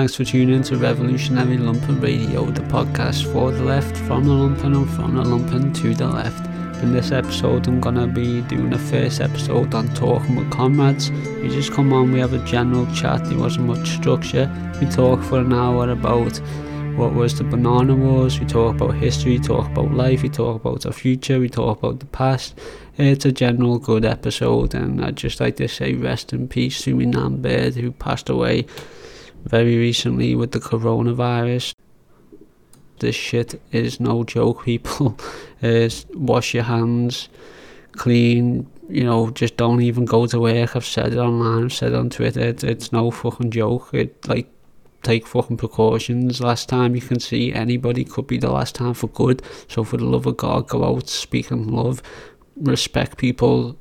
Thanks for tuning in to Revolutionary Lumpen Radio, the podcast for the left, from the lumpen and from the lumpen to the left. In this episode, I'm gonna be doing the first episode on talking with comrades. We just come on, we have a general chat, there wasn't much structure. We talk for an hour about what was the banana wars, we talk about history, we talk about life, we talk about the future, we talk about the past. It's a general good episode, and I'd just like to say rest in peace to my nan Bird, who passed away very recently with the coronavirus. This shit is no joke, people. is wash your hands, clean, you know, just don't even go to work. I've said it online, I've said it on Twitter, it, it's no fucking joke. It, like, take fucking precautions. Last time you can see anybody could be the last time for good. So for the love of God, go out, speak in love, respect people.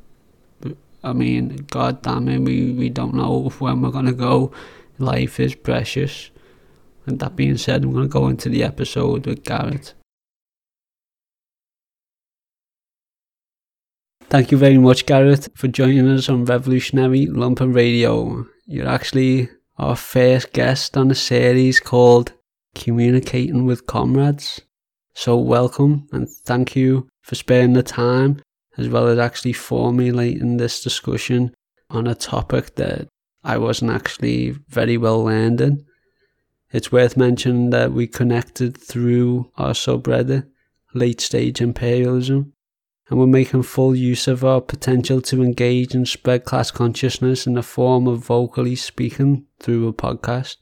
I mean, God damn it, we, we don't know when we're gonna go. Life is precious. And that being said, I'm going to go into the episode with Garrett. Thank you very much, Garrett, for joining us on Revolutionary Lumpen Radio. You're actually our first guest on a series called Communicating with Comrades. So, welcome and thank you for sparing the time as well as actually formulating this discussion on a topic that I wasn't actually very well in. It's worth mentioning that we connected through our subreddit, Late Stage Imperialism, and we're making full use of our potential to engage and spread class consciousness in the form of vocally speaking through a podcast.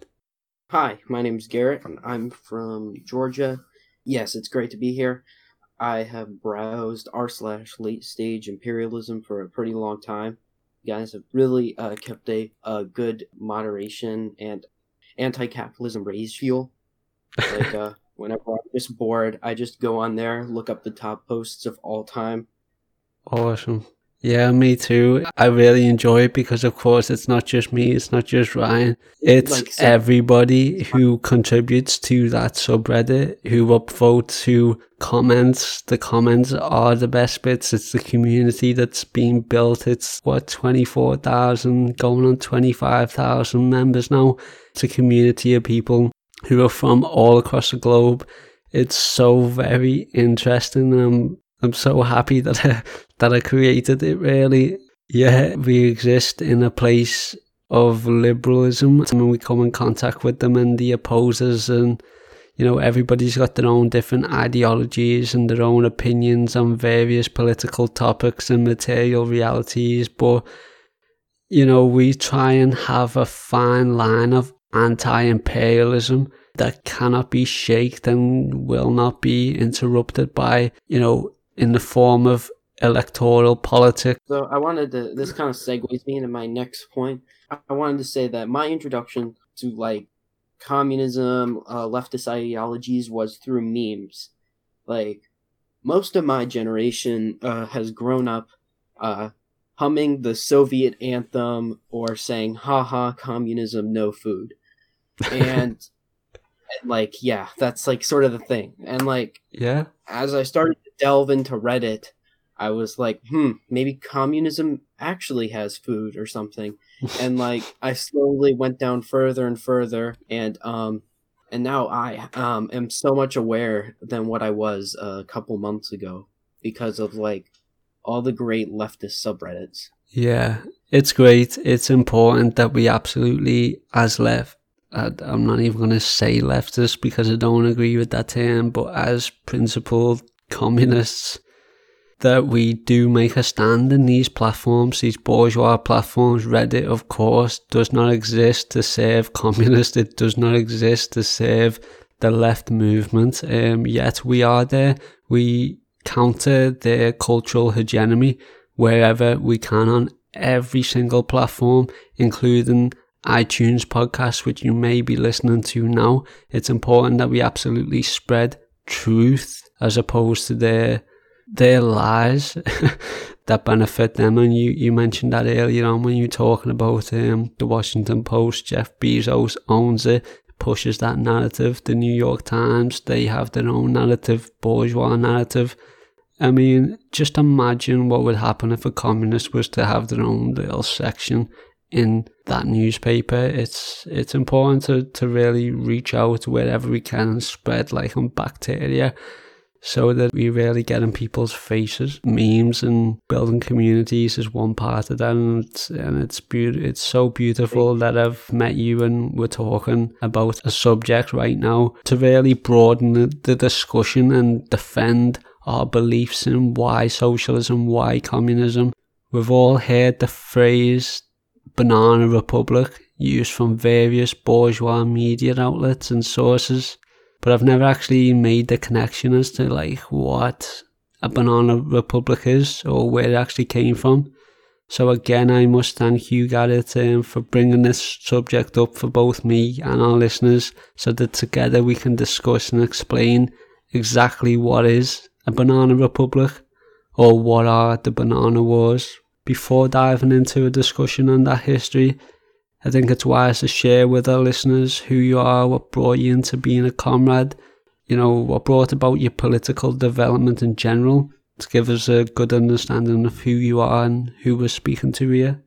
Hi, my name is Garrett, and I'm from Georgia. Yes, it's great to be here. I have browsed r slash late stage imperialism for a pretty long time guys have really uh, kept a, a good moderation and anti-capitalism ratio. Like uh, whenever I'm just bored, I just go on there, look up the top posts of all time. Awesome. Yeah, me too. I really enjoy it because, of course, it's not just me, it's not just Ryan. It's like, so- everybody who contributes to that subreddit, who upvotes, who comments. The comments are the best bits. It's the community that's being built. It's what, 24,000, going on 25,000 members now. It's a community of people who are from all across the globe. It's so very interesting. I'm I'm so happy that I, that I created it. Really, yeah, we exist in a place of liberalism, and we come in contact with them and the opposers, and you know everybody's got their own different ideologies and their own opinions on various political topics and material realities, but you know we try and have a fine line of anti-imperialism that cannot be shaked and will not be interrupted by, you know, in the form of electoral politics. So I wanted to, this kind of segues me into my next point. I wanted to say that my introduction to like communism, uh, leftist ideologies was through memes. Like most of my generation uh, has grown up uh, humming the Soviet anthem or saying "haha communism, no food," and like yeah, that's like sort of the thing. And like yeah, as I started to delve into Reddit, I was like, hmm, maybe communism actually has food or something. and like I slowly went down further and further and um and now I um am so much aware than what I was a couple months ago because of like all the great leftist subreddits. Yeah, it's great. It's important that we absolutely as left I'm not even going to say leftists because I don't agree with that term, but as principled communists that we do make a stand in these platforms, these bourgeois platforms. Reddit, of course, does not exist to serve communists. It does not exist to serve the left movement. Um, yet we are there. We counter their cultural hegemony wherever we can on every single platform, including iTunes podcasts, which you may be listening to now. It's important that we absolutely spread truth as opposed to their their lies that benefit them. And you, you mentioned that earlier on when you were talking about um, the Washington Post. Jeff Bezos owns it, pushes that narrative. The New York Times, they have their own narrative, bourgeois narrative. I mean, just imagine what would happen if a communist was to have their own little section in that newspaper. It's it's important to, to really reach out wherever we can and spread like on bacteria so that we really get in people's faces. Memes and building communities is one part of that, and it's, and it's, be- it's so beautiful that I've met you and we're talking about a subject right now to really broaden the, the discussion and defend our beliefs in why socialism, why communism. We've all heard the phrase banana republic used from various bourgeois media outlets and sources but I've never actually made the connection as to like what a banana republic is or where it actually came from. So again, I must thank you, Gareth, um, for bringing this subject up for both me and our listeners, so that together we can discuss and explain exactly what is a banana republic or what are the banana wars. Before diving into a discussion on that history, I think it's wise to share with our listeners who you are, what brought you into being a comrade, you know, what brought about your political development in general, to give us a good understanding of who you are and who we're speaking to here.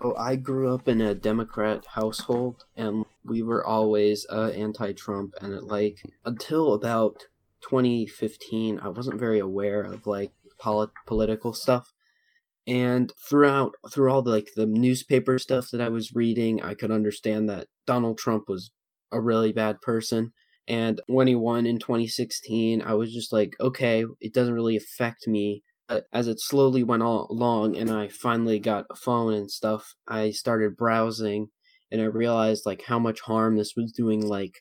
Oh, I grew up in a Democrat household, and we were always uh, anti-Trump. And it, like until about 2015, I wasn't very aware of like polit- political stuff and throughout through all the like the newspaper stuff that I was reading, I could understand that Donald Trump was a really bad person. And when he won in 2016, I was just like, okay, it doesn't really affect me. As it slowly went along, and I finally got a phone and stuff, I started browsing, and I realized like how much harm this was doing, like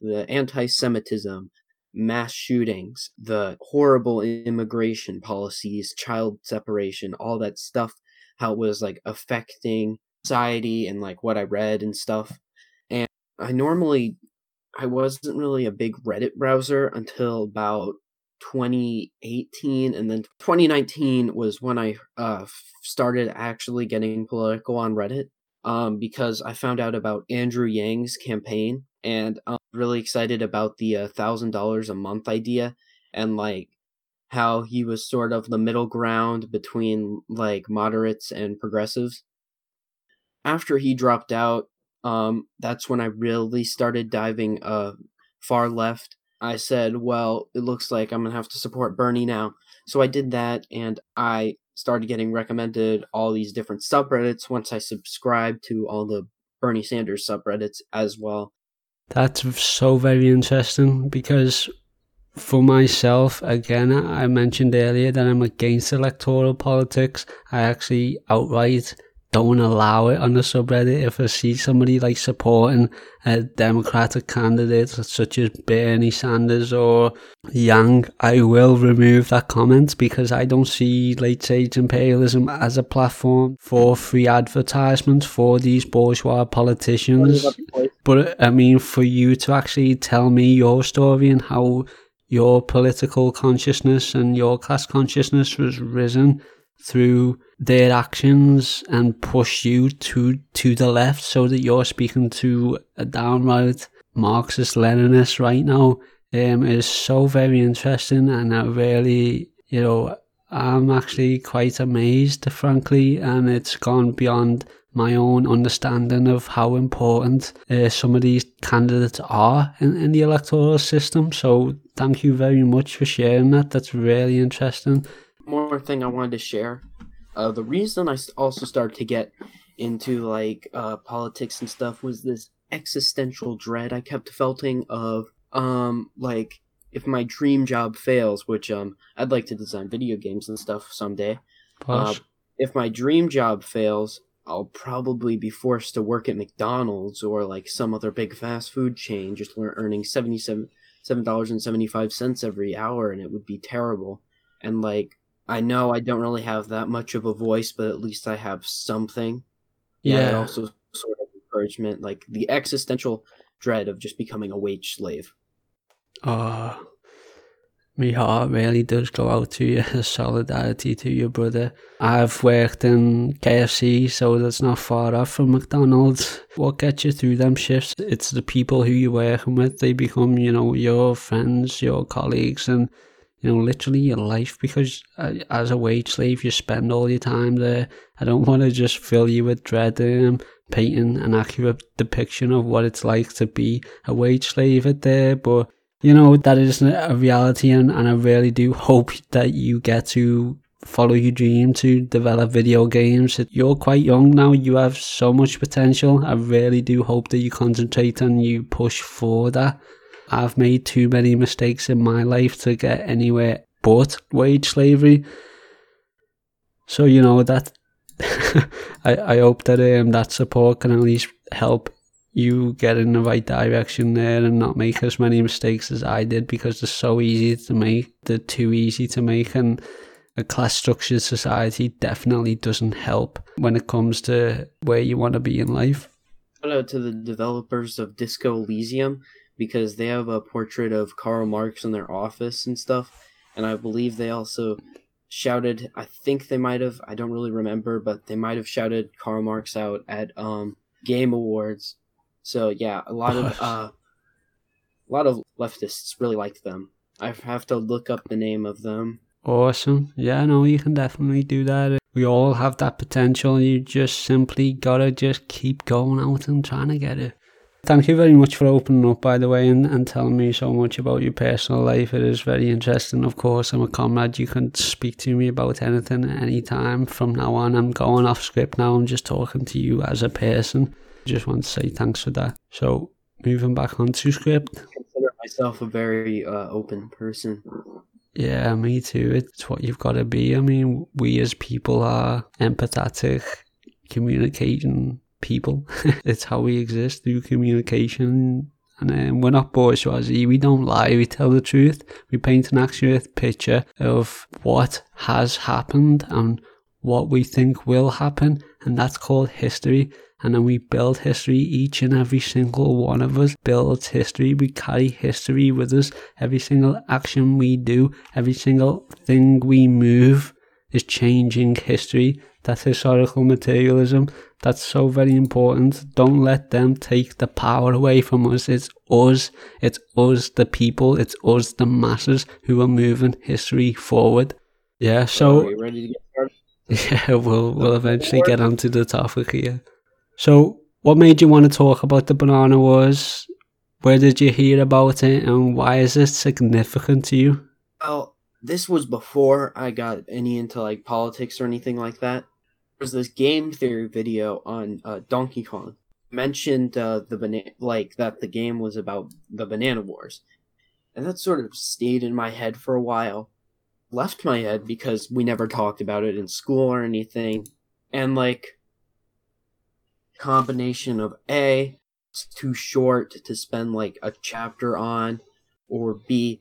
the anti-Semitism, mass shootings, the horrible immigration policies, child separation, all that stuff, how it was like affecting society and like what I read and stuff. And I normally I wasn't really a big Reddit browser until about 2018 and then 2019 was when I uh, started actually getting political on Reddit um, because I found out about Andrew Yang's campaign and I'm really excited about the uh, thousand dollars a month idea and like how he was sort of the middle ground between like moderates and progressives. After he dropped out, um, that's when I really started diving uh far left. I said, well, it looks like I'm gonna have to support Bernie now. So I did that and I started getting recommended all these different subreddits once I subscribed to all the Bernie Sanders subreddits as well. That's so very interesting because for myself, again, I mentioned earlier that I'm against electoral politics. I actually outright don't allow it on the subreddit. If I see somebody like supporting a Democratic candidate such as Bernie Sanders or Yang, I will remove that comment because I don't see late stage imperialism as a platform for free advertisement for these bourgeois politicians. But I mean, for you to actually tell me your story and how your political consciousness and your class consciousness has risen through their actions and push you to to the left so that you're speaking to a downright Marxist Leninist right now um, is so very interesting and I really you know I'm actually quite amazed frankly and it's gone beyond my own understanding of how important uh, some of these candidates are in, in the electoral system. So thank you very much for sharing that. That's really interesting. More thing I wanted to share. Uh, the reason I also started to get into like uh, politics and stuff was this existential dread I kept felting of um like if my dream job fails, which um I'd like to design video games and stuff someday. Uh, if my dream job fails, I'll probably be forced to work at McDonald's or like some other big fast food chain, just earning seventy seven seven dollars and seventy five cents every hour, and it would be terrible. And like I know I don't really have that much of a voice, but at least I have something. Yeah. And also sort of encouragement, like the existential dread of just becoming a wage slave. Oh, my heart really does go out to you. Solidarity to your brother. I've worked in KFC, so that's not far off from McDonald's. What gets you through them shifts? It's the people who you're working with. They become, you know, your friends, your colleagues, and you know, literally your life because uh, as a wage slave, you spend all your time there. I don't want to just fill you with dread um, painting an accurate depiction of what it's like to be a wage slave at there, but you know, that is a reality and, and I really do hope that you get to follow your dream to develop video games. You're quite young now, you have so much potential. I really do hope that you concentrate and you push for that. I've made too many mistakes in my life to get anywhere but wage slavery. So, you know, that I, I hope that um, that support can at least help you get in the right direction there and not make as many mistakes as I did because they're so easy to make. They're too easy to make and a class structured society definitely doesn't help when it comes to where you want to be in life. Hello to the developers of Disco Elysium because they have a portrait of Karl Marx in their office and stuff. And I believe they also shouted, I think they might have, I don't really remember, but they might have shouted Karl Marx out at um, Game Awards. So yeah, a lot of uh, a lot of leftists really like them. I have to look up the name of them. Awesome. Yeah, no, you can definitely do that. We all have that potential. You just simply gotta just keep going out and trying to get it. Thank you very much for opening up, by the way, and, and telling me so much about your personal life. It is very interesting. Of course, I'm a comrade. You can speak to me about anything at any time. From now on, I'm going off script now. I'm just talking to you as a person. Just want to say thanks for that. So, moving back onto script. I consider myself a very uh, open person. Yeah, me too. It's what you've got to be. I mean, we as people are empathetic, communicating people. it's how we exist through communication. And um, we're not bourgeoisie. We don't lie. We tell the truth. We paint an accurate picture of what has happened and what we think will happen. And that's called history. And then we build history. Each and every single one of us builds history. We carry history with us. Every single action we do, every single thing we move is changing history. That's historical materialism. That's so very important. Don't let them take the power away from us. It's us. It's us, the people. It's us, the masses, who are moving history forward. Yeah. So. Are you ready to get started? Yeah, we'll we'll eventually get onto the topic here. So, what made you want to talk about the banana wars? Where did you hear about it, and why is it significant to you? Well, this was before I got any into like politics or anything like that. Was this game theory video on uh, Donkey Kong. Mentioned uh, the banana like that the game was about the banana wars, and that sort of stayed in my head for a while. Left my head because we never talked about it in school or anything, and like combination of a it's too short to spend like a chapter on, or b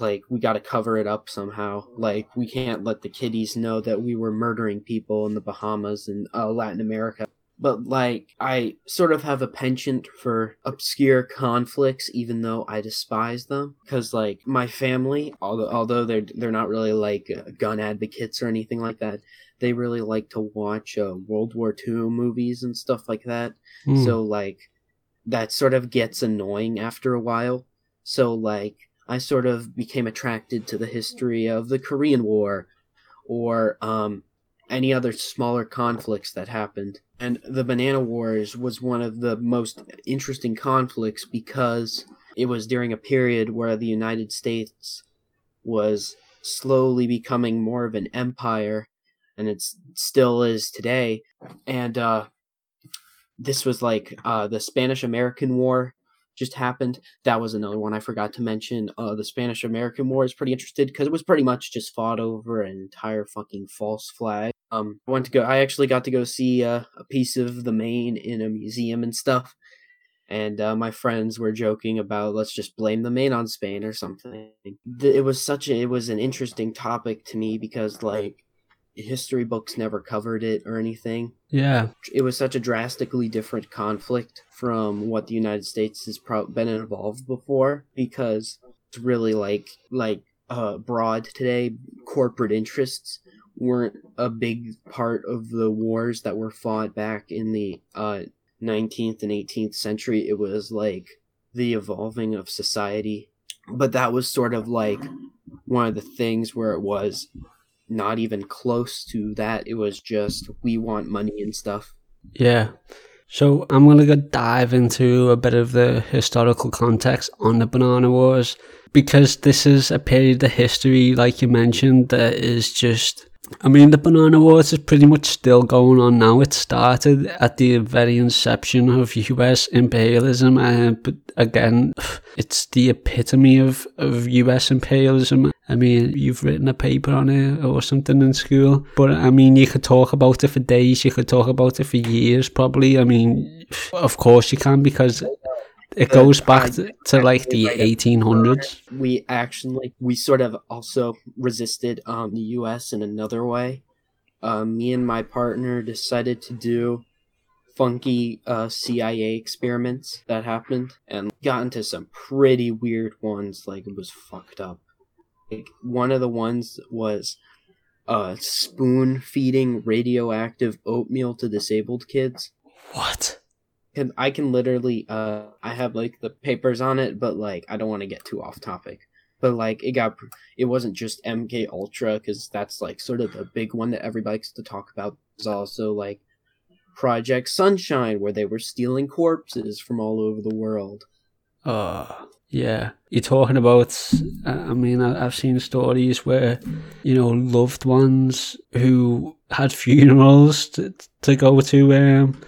like we got to cover it up somehow. Like we can't let the kiddies know that we were murdering people in the Bahamas and uh, Latin America. But like I sort of have a penchant for obscure conflicts, even though I despise them, because like my family, although although they're they're not really like uh, gun advocates or anything like that, they really like to watch uh, World War II movies and stuff like that. Mm. So like that sort of gets annoying after a while. So like I sort of became attracted to the history of the Korean War or um, any other smaller conflicts that happened. And the Banana Wars was one of the most interesting conflicts because it was during a period where the United States was slowly becoming more of an empire, and it still is today. And uh, this was like uh, the Spanish American War just happened. That was another one I forgot to mention. Uh, the Spanish American War is pretty interested because it was pretty much just fought over an entire fucking false flag. Um, I went to go. I actually got to go see uh, a piece of the Maine in a museum and stuff. And uh, my friends were joking about let's just blame the Maine on Spain or something. It was such a it was an interesting topic to me because like history books never covered it or anything. Yeah. It was such a drastically different conflict from what the United States has pro- been involved before because it's really like like uh broad today corporate interests weren't a big part of the wars that were fought back in the uh 19th and 18th century it was like the evolving of society but that was sort of like one of the things where it was not even close to that. It was just we want money and stuff. Yeah. So I'm going to go dive into a bit of the historical context on the Banana Wars because this is a period of history, like you mentioned, that is just. I mean, the Banana Wars is pretty much still going on now. It started at the very inception of US imperialism, uh, but again, it's the epitome of, of US imperialism. I mean, you've written a paper on it or something in school, but I mean, you could talk about it for days, you could talk about it for years, probably. I mean, of course you can because it goes back to, to like the 1800s. We actually we sort of also resisted um, the U.S. in another way. Uh, me and my partner decided to do funky uh, CIA experiments that happened and got into some pretty weird ones. Like it was fucked up. Like one of the ones was uh, spoon feeding radioactive oatmeal to disabled kids. What? I can literally uh I have like the papers on it, but like I don't want to get too off topic. But like it got it wasn't just MK Ultra because that's like sort of the big one that everybody likes to talk about. There's also like Project Sunshine where they were stealing corpses from all over the world. Oh yeah, you're talking about. I mean, I've seen stories where you know loved ones who had funerals to, to go to. Um,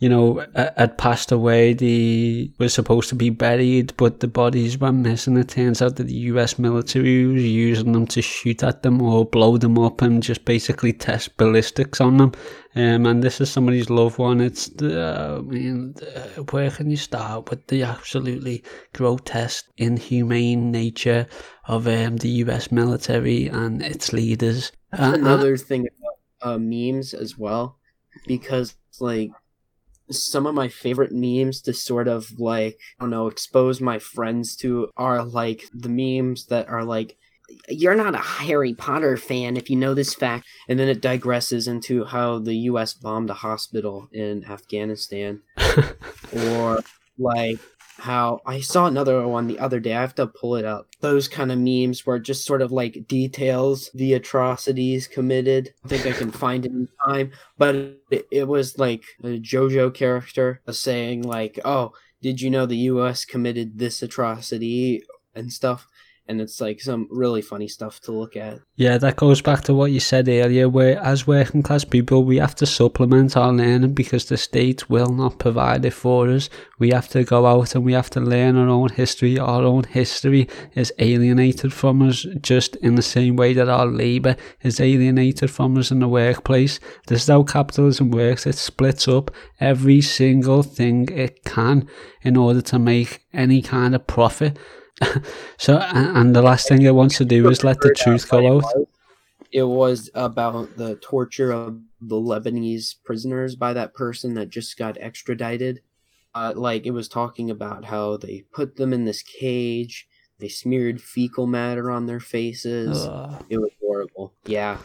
you know, had passed away. They were supposed to be buried, but the bodies were missing. It turns out that the US military was using them to shoot at them or blow them up and just basically test ballistics on them. Um, and this is somebody's loved one. It's the, uh, I mean, uh, where can you start with the absolutely grotesque, inhumane nature of um, the US military and its leaders? That's uh, another thing about uh, memes as well, because like some of my favorite memes to sort of like I don't know expose my friends to are like the memes that are like you're not a Harry Potter fan if you know this fact. And then it digresses into how the US bombed a hospital in Afghanistan. Or like how I saw another one the other day. I have to pull it up. Those kind of memes where it just sort of like details the atrocities committed. I think I can find it in time, but it, it was like a JoJo character saying like, "Oh, did you know the U.S. committed this atrocity and stuff?" And it's like some really funny stuff to look at. Yeah, that goes back to what you said earlier, where as working class people, we have to supplement our learning because the state will not provide it for us. We have to go out and we have to learn our own history. Our own history is alienated from us just in the same way that our labour is alienated from us in the workplace. This is how capitalism works. It splits up every single thing it can in order to make any kind of profit. so, and the last thing it wants to do is let the truth go out. It was about the torture of the Lebanese prisoners by that person that just got extradited. Uh, like it was talking about how they put them in this cage, they smeared fecal matter on their faces. Ugh. It was horrible. Yeah.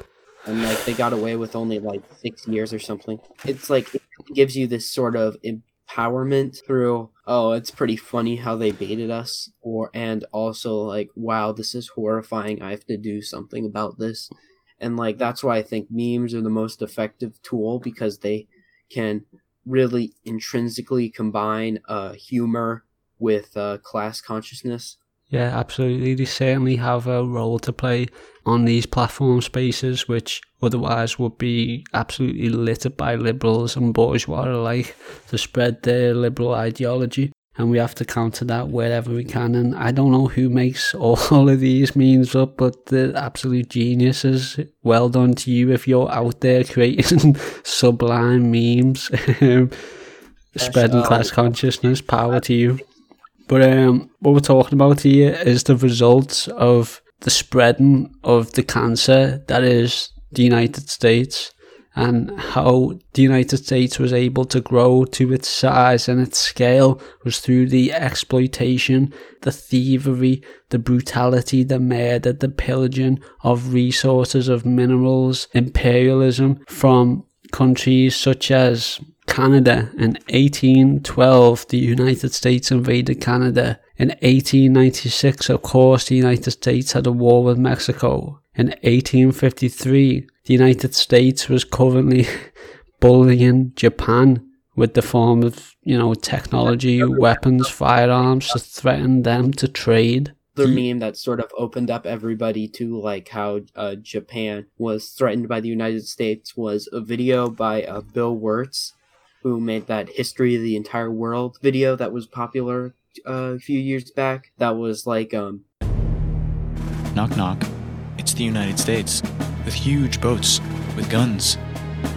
And like they got away with only like six years or something. It's like it gives you this sort of empowerment through oh it's pretty funny how they baited us or and also like wow this is horrifying i have to do something about this. And like that's why i think memes are the most effective tool because they can really intrinsically combine uh, humor with uh, class consciousness yeah, absolutely. They certainly have a role to play on these platform spaces, which otherwise would be absolutely littered by liberals and bourgeois alike to spread their liberal ideology. And we have to counter that wherever we can. And I don't know who makes all of these memes up, but the absolute geniuses. Well done to you if you're out there creating sublime memes, spreading class consciousness. Power to you. But um, what we're talking about here is the results of the spreading of the cancer that is the United States and how the United States was able to grow to its size and its scale was through the exploitation, the thievery, the brutality, the murder, the pillaging of resources of minerals, imperialism from countries such as Canada. In 1812, the United States invaded Canada. In 1896, of course, the United States had a war with Mexico. In 1853, the United States was currently bullying Japan with the form of, you know, technology, weapons, firearms to threaten them to trade. The meme that sort of opened up everybody to like how uh, Japan was threatened by the United States was a video by uh, Bill Wurtz, who made that "History of the Entire World" video that was popular uh, a few years back. That was like, um, knock knock. It's the United States with huge boats with guns,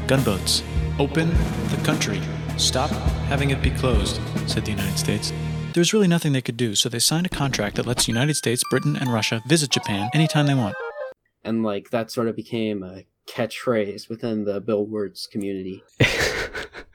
gunboats. Open the country. Stop having it be closed, said the United States. There was really nothing they could do, so they signed a contract that lets the United States, Britain, and Russia visit Japan anytime they want. and like that sort of became a catchphrase within the Bill Wurtz community.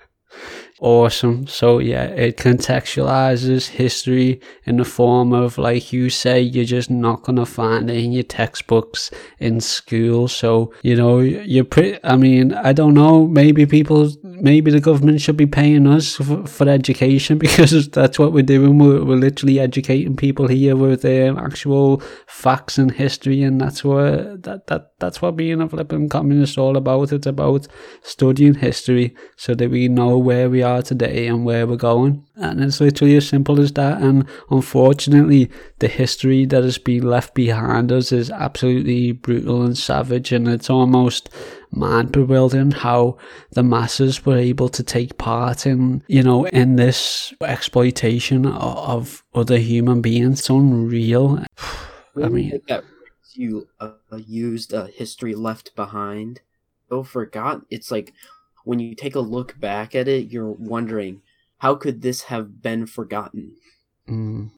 awesome. So yeah, it contextualizes history in the form of like you say, you're just not gonna find it in your textbooks in school. So you know, you're pretty. I mean, I don't know. Maybe people, maybe the government should be paying us for, for education because that's what we're doing. We're, we're literally educating people here with um, actual facts and history, and that's what that that that's what being a flipping communist all about. It's about studying history so that we know where we are today and where we're going. And it's literally as simple as that. And unfortunately, the history that has been left behind us is absolutely brutal and savage. And it's almost mind bewildering how the masses were able to take part in, you know, in this exploitation of, of other human beings. It's unreal. I mean, that you uh, used uh, history left behind, so forgotten. It's like when you take a look back at it, you're wondering how could this have been forgotten. Mm.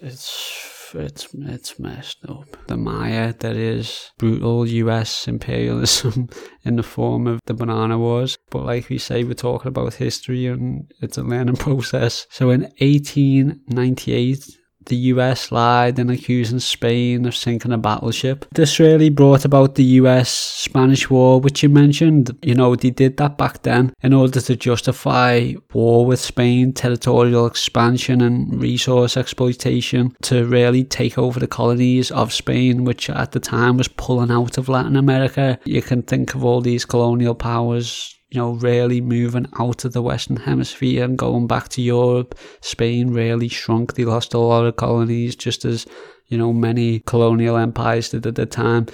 It's it's it's messed up. The Maya that is brutal U.S. imperialism in the form of the Banana Wars. But like we say, we're talking about history and it's a learning process. So in 1898 the US lied in accusing Spain of sinking a battleship. This really brought about the US Spanish War, which you mentioned. You know, they did that back then in order to justify war with Spain, territorial expansion, and resource exploitation to really take over the colonies of Spain, which at the time was pulling out of Latin America. You can think of all these colonial powers you know, really moving out of the Western Hemisphere and going back to Europe. Spain really shrunk. They lost a lot of colonies, just as, you know, many colonial empires did at the time.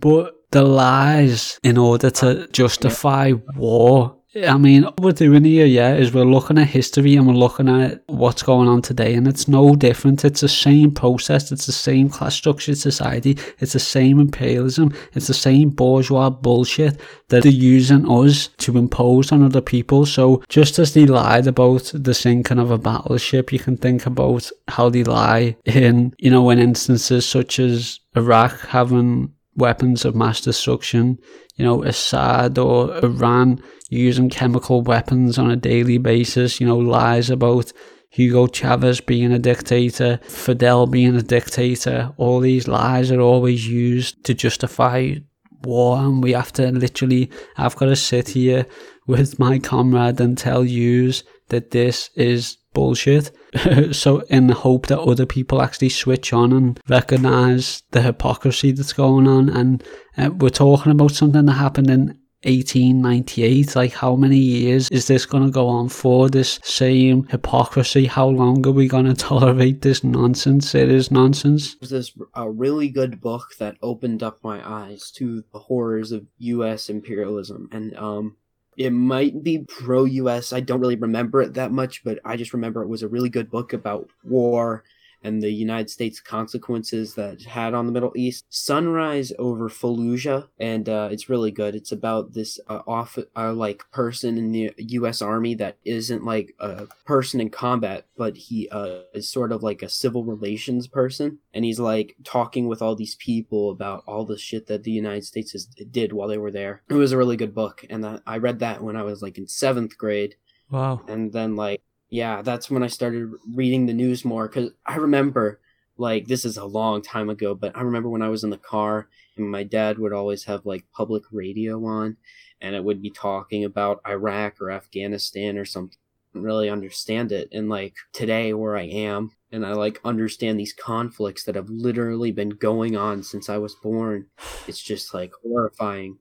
But the lies in order to justify war I mean, what we're doing here, yeah, is we're looking at history and we're looking at what's going on today, and it's no different. It's the same process, it's the same class structured society, it's the same imperialism, it's the same bourgeois bullshit that they're using us to impose on other people. So, just as they lied about the sinking of a battleship, you can think about how they lie in, you know, in instances such as Iraq having weapons of mass destruction, you know, Assad or Iran using chemical weapons on a daily basis, you know, lies about Hugo Chavez being a dictator, Fidel being a dictator. All these lies are always used to justify war, and we have to literally, I've got to sit here with my comrade and tell yous that this is bullshit. so, in the hope that other people actually switch on and recognize the hypocrisy that's going on, and uh, we're talking about something that happened in 1898 like how many years is this going to go on for this same hypocrisy how long are we going to tolerate this nonsense it is nonsense There's this a really good book that opened up my eyes to the horrors of U.S. imperialism, and um, it might be pro U.S. I don't really remember it that much, but I just remember it was a really good book about war and the United States consequences that it had on the Middle East. Sunrise over Fallujah, and uh, it's really good. It's about this uh, off uh, like person in the U.S. Army that isn't like a person in combat, but he uh, is sort of like a civil relations person, and he's like talking with all these people about all the shit that the United States has, did while they were there. It was a really good book, and uh, I read that when I was like in seventh grade. wow And then like yeah, that's when I started reading the news more cuz I remember like this is a long time ago, but I remember when I was in the car and my dad would always have like public radio on and it would be talking about Iraq or Afghanistan or something. Really understand it and like today where I am and I like understand these conflicts that have literally been going on since I was born. It's just like horrifying.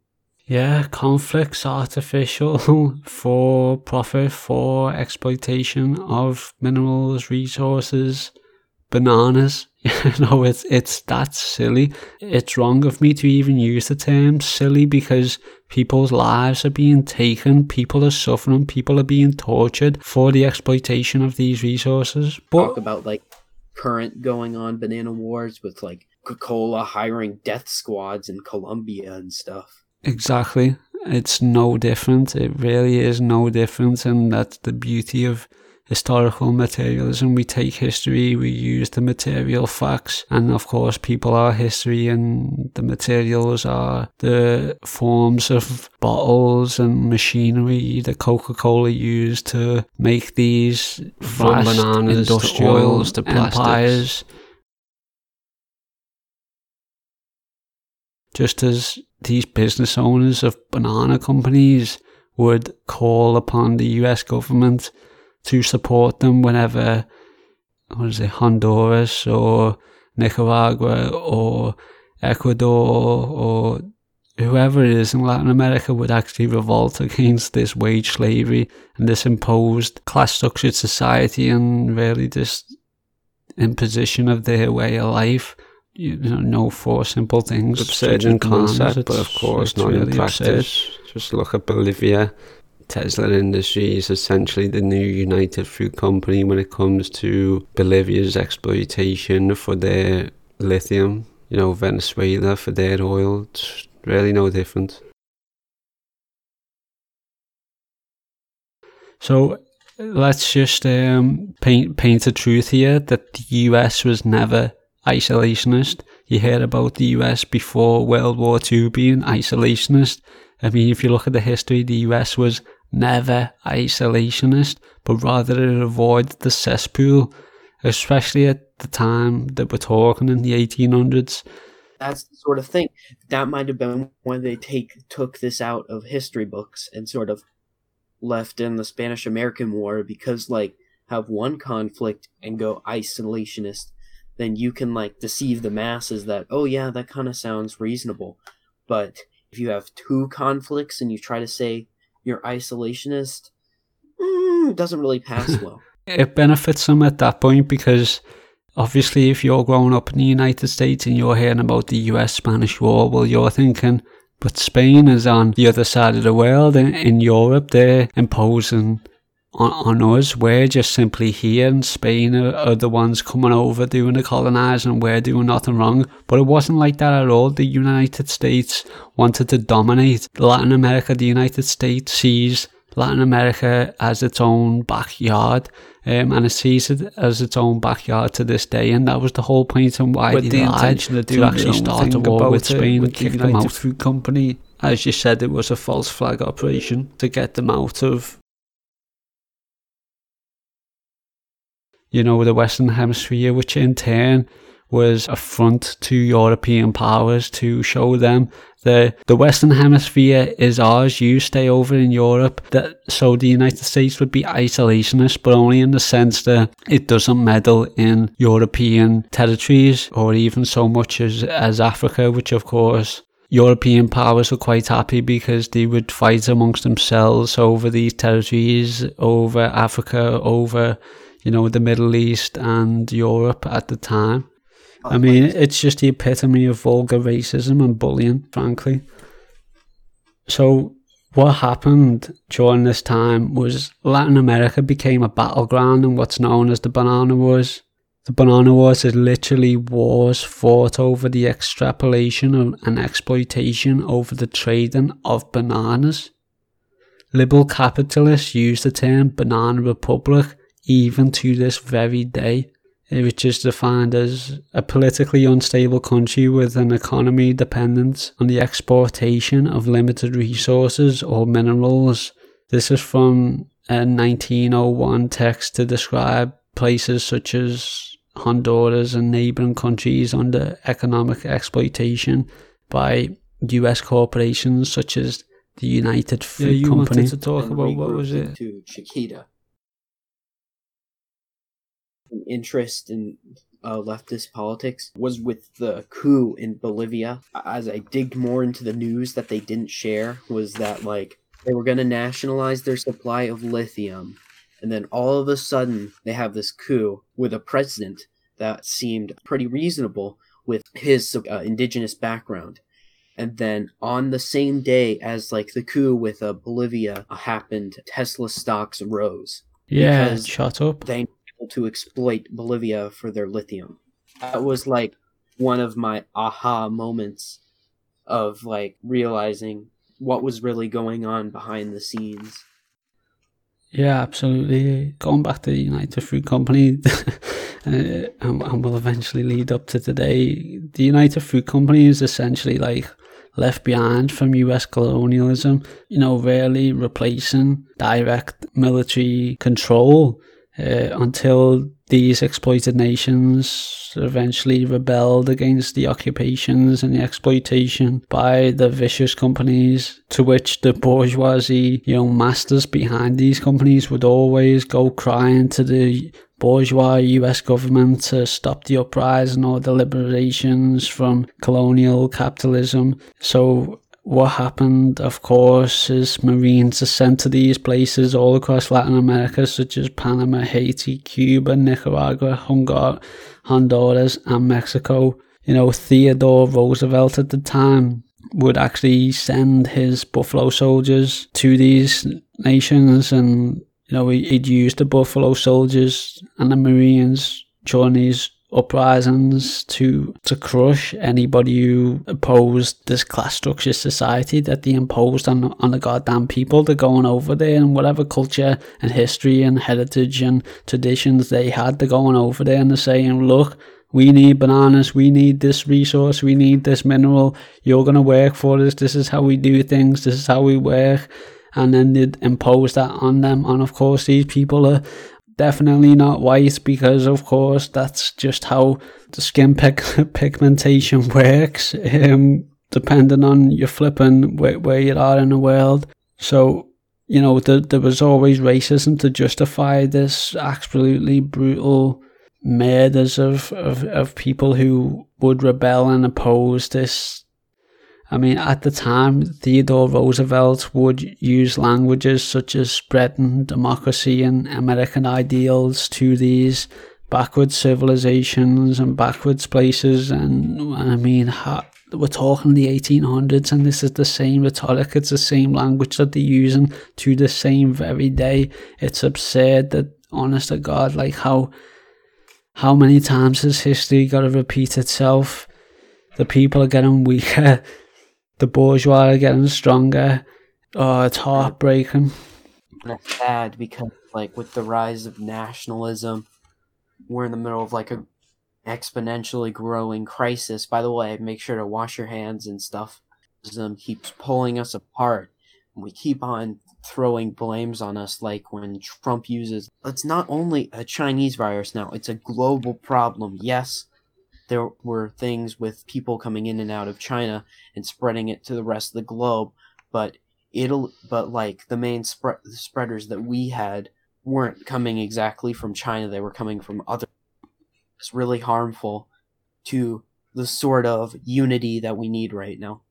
Yeah, conflicts, artificial, for profit, for exploitation of minerals, resources, bananas. Know, it's it's that silly. It's wrong of me to even use the term silly because people's lives are being taken, people are suffering, people are being tortured for the exploitation of these resources. But Talk about like current going on banana wars with like Coca-Cola hiring death squads in Colombia and stuff. Exactly. It's no different. It really is no different. And that's the beauty of historical materialism. We take history, we use the material facts, and of course, people are history, and the materials are the forms of bottles and machinery that Coca Cola used to make these From vast bananas to industrial oils to plastics. empires. Just as these business owners of banana companies would call upon the US government to support them whenever, what is it, Honduras or Nicaragua or Ecuador or whoever it is in Latin America would actually revolt against this wage slavery and this imposed class structured society and really this imposition of their way of life. You know, no four simple things. absurd in concept, but of course not in really practice. Just look at Bolivia. Tesla Industries is essentially the new United Fruit Company when it comes to Bolivia's exploitation for their lithium. You know, Venezuela for their oil. It's really no different. So let's just um, paint paint a truth here that the US was never isolationist. You heard about the US before World War II being isolationist. I mean, if you look at the history, the US was never isolationist, but rather it avoided the cesspool, especially at the time that we're talking in the 1800s. That's the sort of thing. That might have been when they take took this out of history books and sort of left in the Spanish American War because like have one conflict and go isolationist, then you can like deceive the masses that oh yeah that kind of sounds reasonable, but if you have two conflicts and you try to say you're isolationist, mm, it doesn't really pass well. it benefits them at that point because obviously if you're growing up in the United States and you're hearing about the US Spanish War, well you're thinking, but Spain is on the other side of the world in, in Europe, they're imposing on, on us. We're just simply here and Spain are, are the ones coming over doing the colonising and we're doing nothing wrong. But it wasn't like that at all. The United States wanted to dominate Latin America. The United States sees Latin America as its own backyard, um, and it sees it as its own backyard to this day. And that was the whole point and why With they the lied of to actually start a war with Spain with and the kick them United out. Food Company, as you said, it was a false flag operation to get them out of. You know, the Western Hemisphere, which in turn was a front to European powers to show them that the Western Hemisphere is ours. You stay over in Europe. That so the United States would be isolationist, but only in the sense that it doesn't meddle in European territories or even so much as as Africa, which of course European powers were quite happy because they would fight amongst themselves over these territories, over Africa, over you know the Middle East and Europe at the time. Oh, I mean, it's just the epitome of vulgar racism and bullying, frankly. So, what happened during this time was Latin America became a battleground in what's known as the Banana Wars. The Banana Wars is literally wars fought over the extrapolation of, and exploitation over the trading of bananas. Liberal capitalists use the term banana republic even to this very day eh, which is defined as a politically unstable country with an economy dependent on the exportation of limited resources or minerals. This is from a 1901 text to describe places such as Honduras and neighboring countries under economic exploitation by US corporations such as the United Fruit you Company. wanted to talk about what was it? To Chiquita. Interest in uh, leftist politics was with the coup in Bolivia. As I digged more into the news that they didn't share, was that like they were going to nationalize their supply of lithium, and then all of a sudden they have this coup with a president that seemed pretty reasonable with his uh, indigenous background. And then on the same day as like the coup with uh, Bolivia happened, Tesla stocks rose. Yeah, shut up. They able to exploit Bolivia for their lithium. That was like one of my aha moments of like realizing what was really going on behind the scenes. Yeah, absolutely. Going back to the United Fruit Company, uh, and, and will eventually lead up to today. The United Fruit Company is essentially like left behind from US colonialism, you know, really replacing direct military control uh, until these exploited nations eventually rebelled against the occupations and the exploitation by the vicious companies to which the bourgeoisie, you know, masters behind these companies would always go crying to the bourgeois US government to stop the uprising or the liberations from colonial capitalism. So what happened, of course, is Marines are sent to these places all across Latin America, such as Panama, Haiti, Cuba, Nicaragua, Hungar- Honduras, and Mexico. You know, Theodore Roosevelt at the time would actually send his Buffalo soldiers to these nations, and you know, he'd use the Buffalo soldiers and the Marines during these uprisings to to crush anybody who opposed this class structure society that they imposed on on the goddamn people. They're going over there and whatever culture and history and heritage and traditions they had, they're going over there and they're saying, look, we need bananas, we need this resource, we need this mineral, you're gonna work for us, this is how we do things, this is how we work. And then they'd impose that on them. And of course these people are definitely not white because of course that's just how the skin pigmentation works um, depending on your flipping where, where you are in the world. So you know the, there was always racism to justify this absolutely brutal murders of, of, of people who would rebel and oppose this I mean, at the time, Theodore Roosevelt would use languages such as spreading democracy and American ideals to these backwards civilizations and backwards places. And I mean, we're talking the 1800s, and this is the same rhetoric, it's the same language that they're using to the same very day. It's absurd that, honest to God, like how. How many times has history got to repeat itself? The people are getting weaker the bourgeois are getting stronger. Oh, it's heartbreaking. It's sad because, like, with the rise of nationalism, we're in the middle of like a exponentially growing crisis. By the way, make sure to wash your hands and stuff. Racism keeps pulling us apart. And we keep on throwing blames on us, like when Trump uses. It's not only a Chinese virus now; it's a global problem. Yes, there were things with people coming in and out of China and spreading it to the rest of the globe, but it'll but like the main spread spreaders that we had weren't coming exactly from China; they were coming from other. It's really harmful to the sort of unity that we need right now.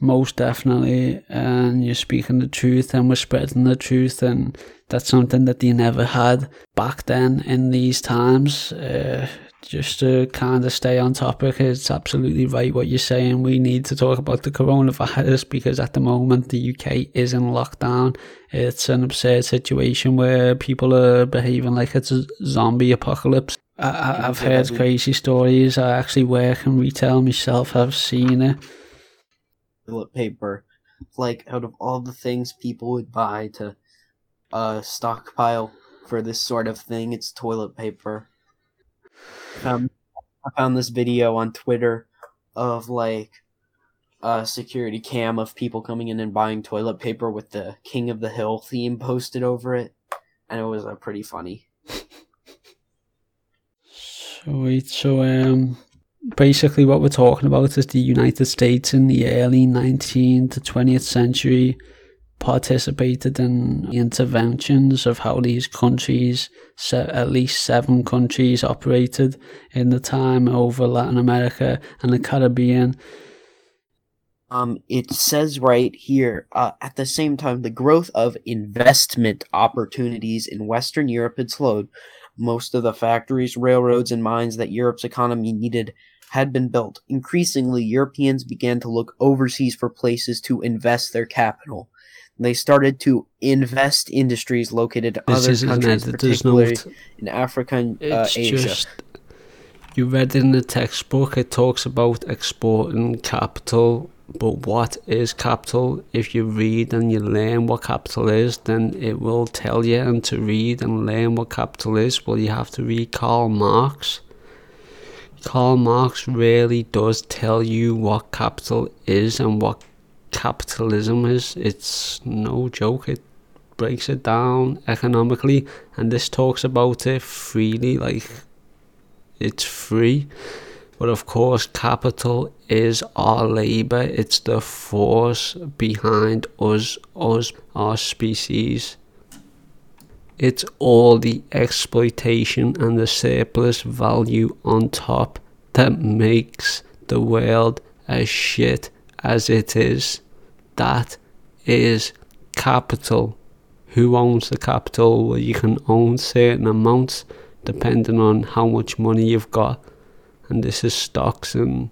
Most definitely, and you're speaking the truth, and we're spreading the truth, and that's something that they never had back then in these times. Uh, just to kind of stay on topic, it's absolutely right what you're saying. We need to talk about the coronavirus because at the moment the UK is in lockdown. It's an absurd situation where people are behaving like it's a zombie apocalypse. I, have heard crazy stories. I actually work in retail myself. I've seen it. Toilet paper, like out of all the things people would buy to uh, stockpile for this sort of thing, it's toilet paper. Um, I found this video on Twitter of like a security cam of people coming in and buying toilet paper with the King of the Hill theme posted over it, and it was uh, pretty funny. Sweet. So, um, basically, what we're talking about is the United States in the early 19th to 20th century. Participated in interventions of how these countries, at least seven countries, operated in the time over Latin America and the Caribbean. Um, it says right here, uh, at the same time, the growth of investment opportunities in Western Europe had slowed. Most of the factories, railroads, and mines that Europe's economy needed had been built. Increasingly, Europeans began to look overseas for places to invest their capital. They started to invest industries located in this other countries, particularly note. in Africa and uh, Asia. Just, you read in the textbook, it talks about exporting capital, but what is capital? If you read and you learn what capital is, then it will tell you. And to read and learn what capital is, well, you have to read Karl Marx. Karl Marx really does tell you what capital is and what capitalism is. It's no joke. It breaks it down economically, and this talks about it freely, like it's free. But of course, capital is our labor. It's the force behind us, us, our species. It's all the exploitation and the surplus value on top that makes the world as shit as it is. That is capital. Who owns the capital? Well, you can own certain amounts depending on how much money you've got. And this is stocks and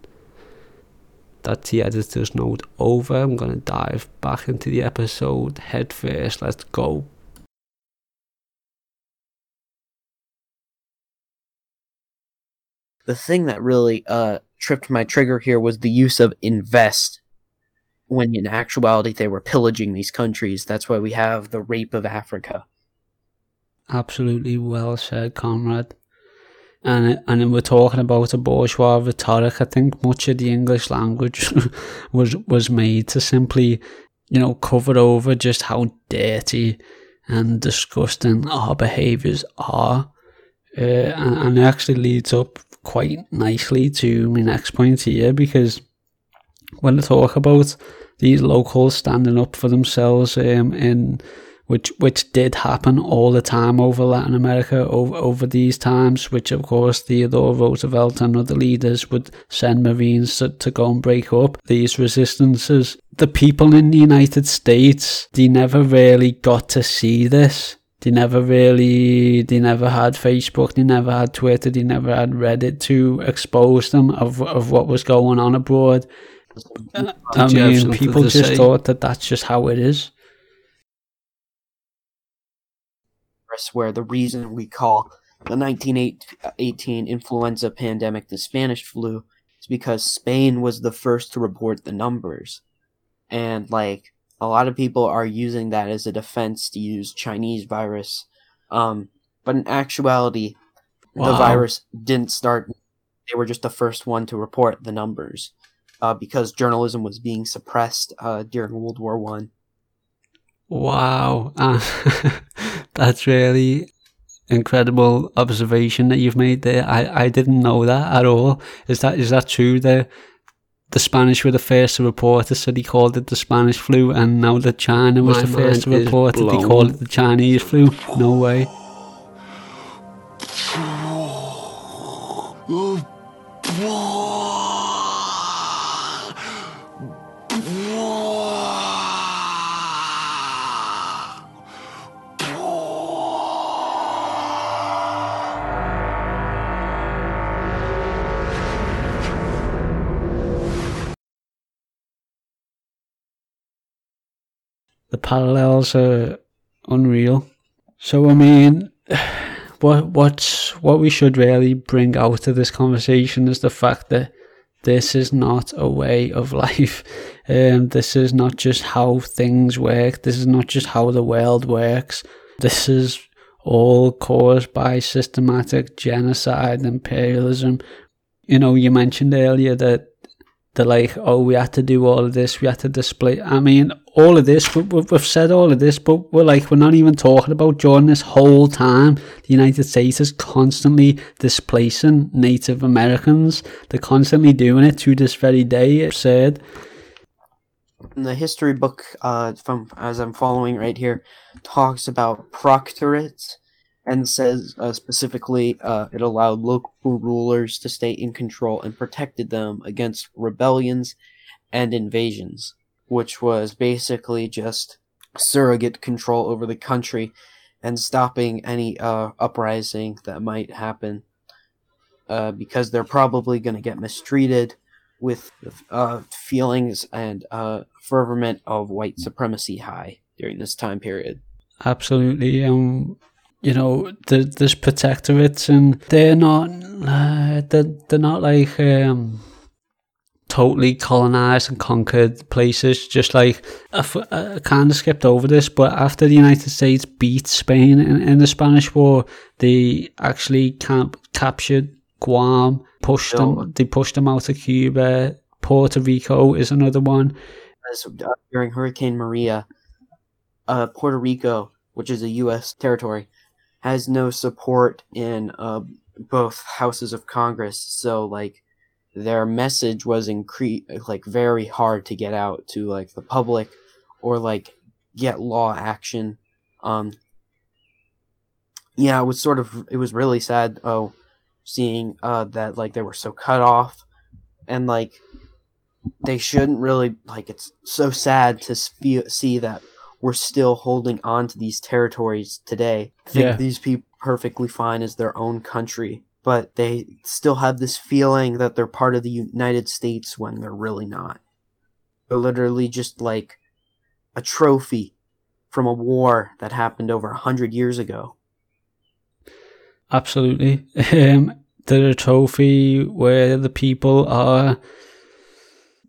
that's the editor's note over. I'm going to dive back into the episode head first. Let's go. The thing that really uh, tripped my trigger here was the use of invest when in actuality they were pillaging these countries. That's why we have the rape of Africa. Absolutely well said, comrade. And and we're talking about a bourgeois rhetoric. I think much of the English language was was made to simply, you know, cover over just how dirty and disgusting our behaviours are. Uh, and, and it actually leads up quite nicely to my next point here because when I talk about these locals standing up for themselves um, in which which did happen all the time over Latin America over over these times, which of course Theodore Roosevelt and other leaders would send Marines to, to go and break up these resistances. The people in the United States, they never really got to see this. They never really, they never had Facebook, they never had Twitter, they never had Reddit to expose them of, of what was going on abroad. I mean, people just say? thought that that's just how it is. Where the reason we call the 1918 influenza pandemic the Spanish flu is because Spain was the first to report the numbers. And, like, a lot of people are using that as a defense to use Chinese virus. Um, but in actuality, wow. the virus didn't start. They were just the first one to report the numbers uh, because journalism was being suppressed uh, during World War One. Wow, uh, that's really incredible observation that you've made there. I, I didn't know that at all. Is that is that true? The the Spanish were the first to report it, so they called it the Spanish flu, and now that China was My the first to report it, they called it the Chinese flu. No way. The parallels are unreal. So I mean, what what's what we should really bring out of this conversation is the fact that this is not a way of life. Um, this is not just how things work. This is not just how the world works. This is all caused by systematic genocide, imperialism. You know, you mentioned earlier that they're like, oh, we had to do all of this, we had to display. I mean, all of this, we, we've said all of this, but we're like, we're not even talking about during this whole time. The United States is constantly displacing Native Americans. They're constantly doing it to this very day. It's absurd. the history book, uh, from as I'm following right here, talks about proctorates and says uh, specifically uh, it allowed local rulers to stay in control and protected them against rebellions and invasions, which was basically just surrogate control over the country and stopping any uh, uprising that might happen uh, because they're probably going to get mistreated with uh, feelings and uh, fervent of white supremacy high during this time period. Absolutely. Um, you know, the, there's protectorates, and they're not, uh, they're, they're not like um, totally colonized and conquered places. Just like I, I kind of skipped over this, but after the United States beat Spain in, in the Spanish War, they actually camp, captured Guam, pushed them, they pushed them out of Cuba. Puerto Rico is another one. As, uh, during Hurricane Maria, uh, Puerto Rico, which is a U.S. territory, has no support in uh, both houses of Congress. So like their message was incre- like very hard to get out to like the public or like get law action. Um, yeah, it was sort of it was really sad. Oh, seeing uh that like they were so cut off and like they shouldn't really like it's so sad to see, see that we're still holding on to these territories today. Think yeah. these people perfectly fine as their own country, but they still have this feeling that they're part of the United States when they're really not. They're literally just like a trophy from a war that happened over a hundred years ago. Absolutely. Um, they're a trophy where the people are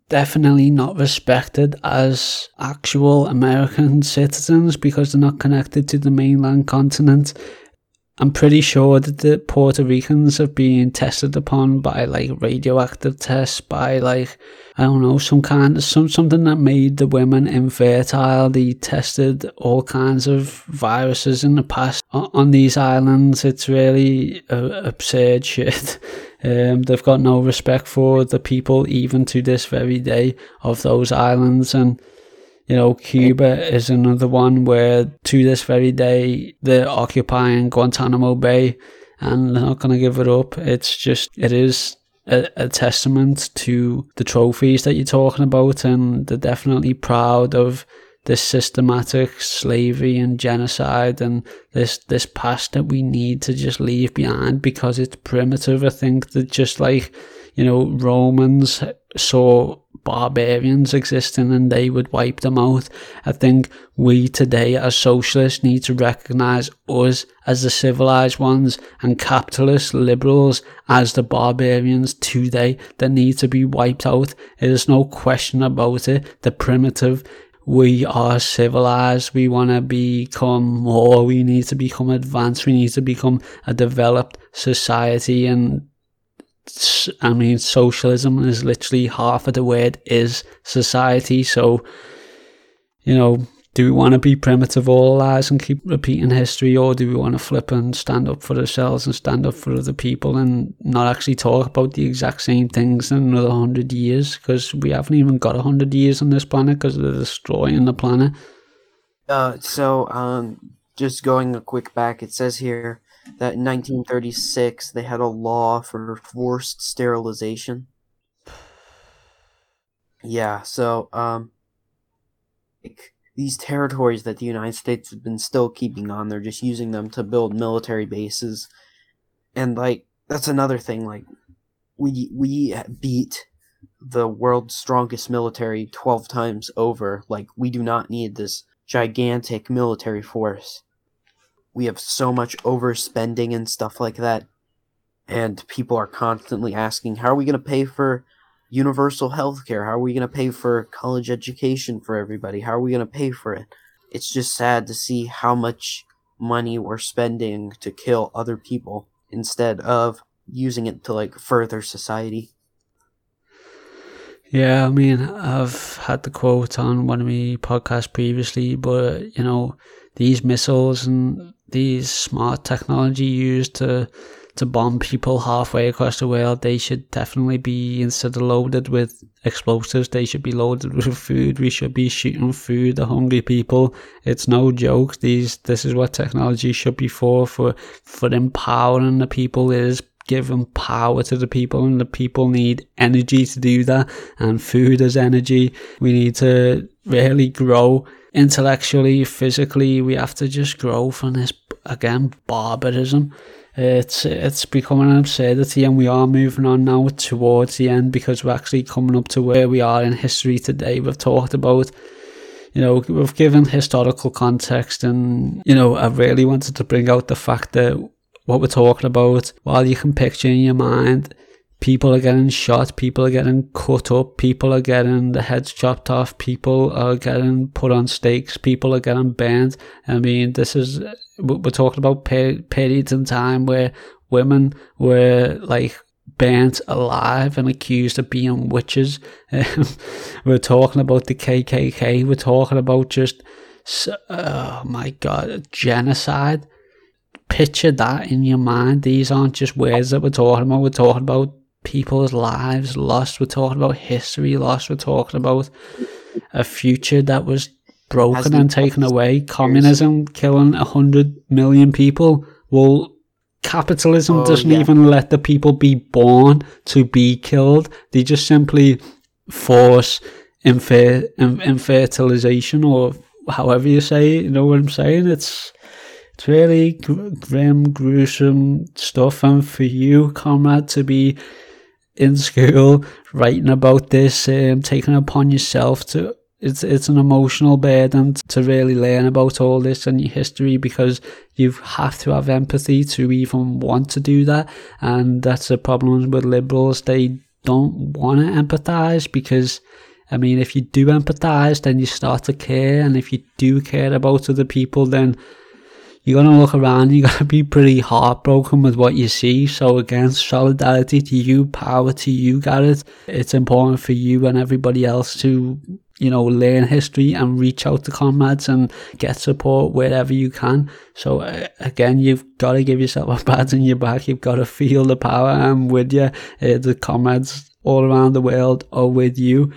definitely not respected as actual American citizens because they're not connected to the mainland continent. I'm pretty sure that the Puerto Ricans have been tested upon by like radioactive tests, by like I don't know some kind of some something that made the women infertile. They tested all kinds of viruses in the past on, on these islands. It's really uh, absurd shit. Um, they've got no respect for the people, even to this very day, of those islands. And, you know, Cuba is another one where to this very day they're occupying Guantanamo Bay and they're not going to give it up. It's just, it is a, a, testament to the trophies that you're talking about, and they're definitely proud of this systematic slavery and genocide and this this past that we need to just leave behind because it's primitive. I think that just like you know Romans saw barbarians existing and they would wipe them out. I think we today as socialists need to recognize us as the civilized ones and capitalist liberals as the barbarians today that need to be wiped out. There's no question about it. The primitive we are civilized, we want to become more, we need to become advanced, we need to become a developed society. And I mean, socialism is literally half of the word is society. So, you know, do we want to be primitive all our lives and keep repeating history, or do we want to flip and stand up for ourselves and stand up for other people and not actually talk about the exact same things in another hundred years? Because we haven't even got a hundred years on this planet because they're destroying the planet. Uh, so, um, just going a quick back, it says here that in 1936 they had a law for forced sterilization. Yeah, so, um, like, these territories that the United States has been still keeping on. They're just using them to build military bases, and like that's another thing. Like we we beat the world's strongest military twelve times over. Like we do not need this gigantic military force. We have so much overspending and stuff like that, and people are constantly asking, "How are we going to pay for?" Universal health care? How are we going to pay for college education for everybody? How are we going to pay for it? It's just sad to see how much money we're spending to kill other people instead of using it to like further society. Yeah, I mean, I've had the quote on one of my podcasts previously, but you know, these missiles and these smart technology used to to bomb people halfway across the world, they should definitely be instead of loaded with explosives, they should be loaded with food. We should be shooting food at hungry people. It's no joke. These this is what technology should be for for for empowering the people. It is giving power to the people and the people need energy to do that and food is energy. We need to really grow intellectually, physically. We have to just grow from this again barbarism. It's it's becoming an absurdity, and we are moving on now towards the end because we're actually coming up to where we are in history today. We've talked about, you know, we've given historical context, and you know, I really wanted to bring out the fact that what we're talking about, while you can picture in your mind people are getting shot, people are getting cut up, people are getting the heads chopped off, people are getting put on stakes, people are getting burned. I mean, this is, we're talking about periods in time where women were like burnt alive and accused of being witches. Um, we're talking about the KKK, we're talking about just, oh my god, genocide. Picture that in your mind. These aren't just words that we're talking about. We're talking about people's lives lost. We're talking about history lost. We're talking about a future that was broken and taken away. Communism killing a hundred million people. Well, capitalism oh, doesn't yeah. even let the people be born to be killed. They just simply force infer- infertilization or however you say it. You know what I'm saying? It's it's really grim, gruesome stuff. And for you, comrade, to be in school writing about this, um, taking upon yourself to it's it's an emotional burden to really learn about all this and your history because you have to have empathy to even want to do that. And that's the problem with liberals. They don't want to empathize because I mean if you do empathize then you start to care. And if you do care about other people then you're going to look around, you're going to be pretty heartbroken with what you see. So, again, solidarity to you, power to you, Gareth. It's important for you and everybody else to, you know, learn history and reach out to comrades and get support wherever you can. So, uh, again, you've got to give yourself a pat on your back. You've got to feel the power. I'm with you. Uh, the comrades all around the world are with you.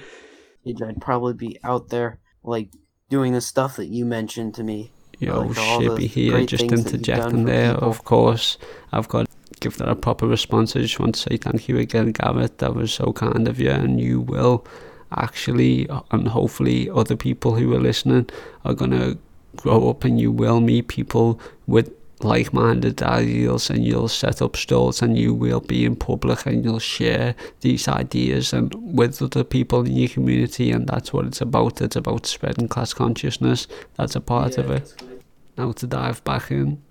I'd probably be out there, like, doing the stuff that you mentioned to me Yo, like Shippy here, just interjecting there. Of course, I've got to give that a proper response. I just want to say thank you again, Gareth. That was so kind of you, and you will actually, and hopefully, other people who are listening are gonna grow up, and you will meet people with like-minded ideals and you'll set up stalls and you will be in public and you'll share these ideas and with other people in your community and that's what it's about. It's about spreading class consciousness. That's a part yeah, of it now to dive back in.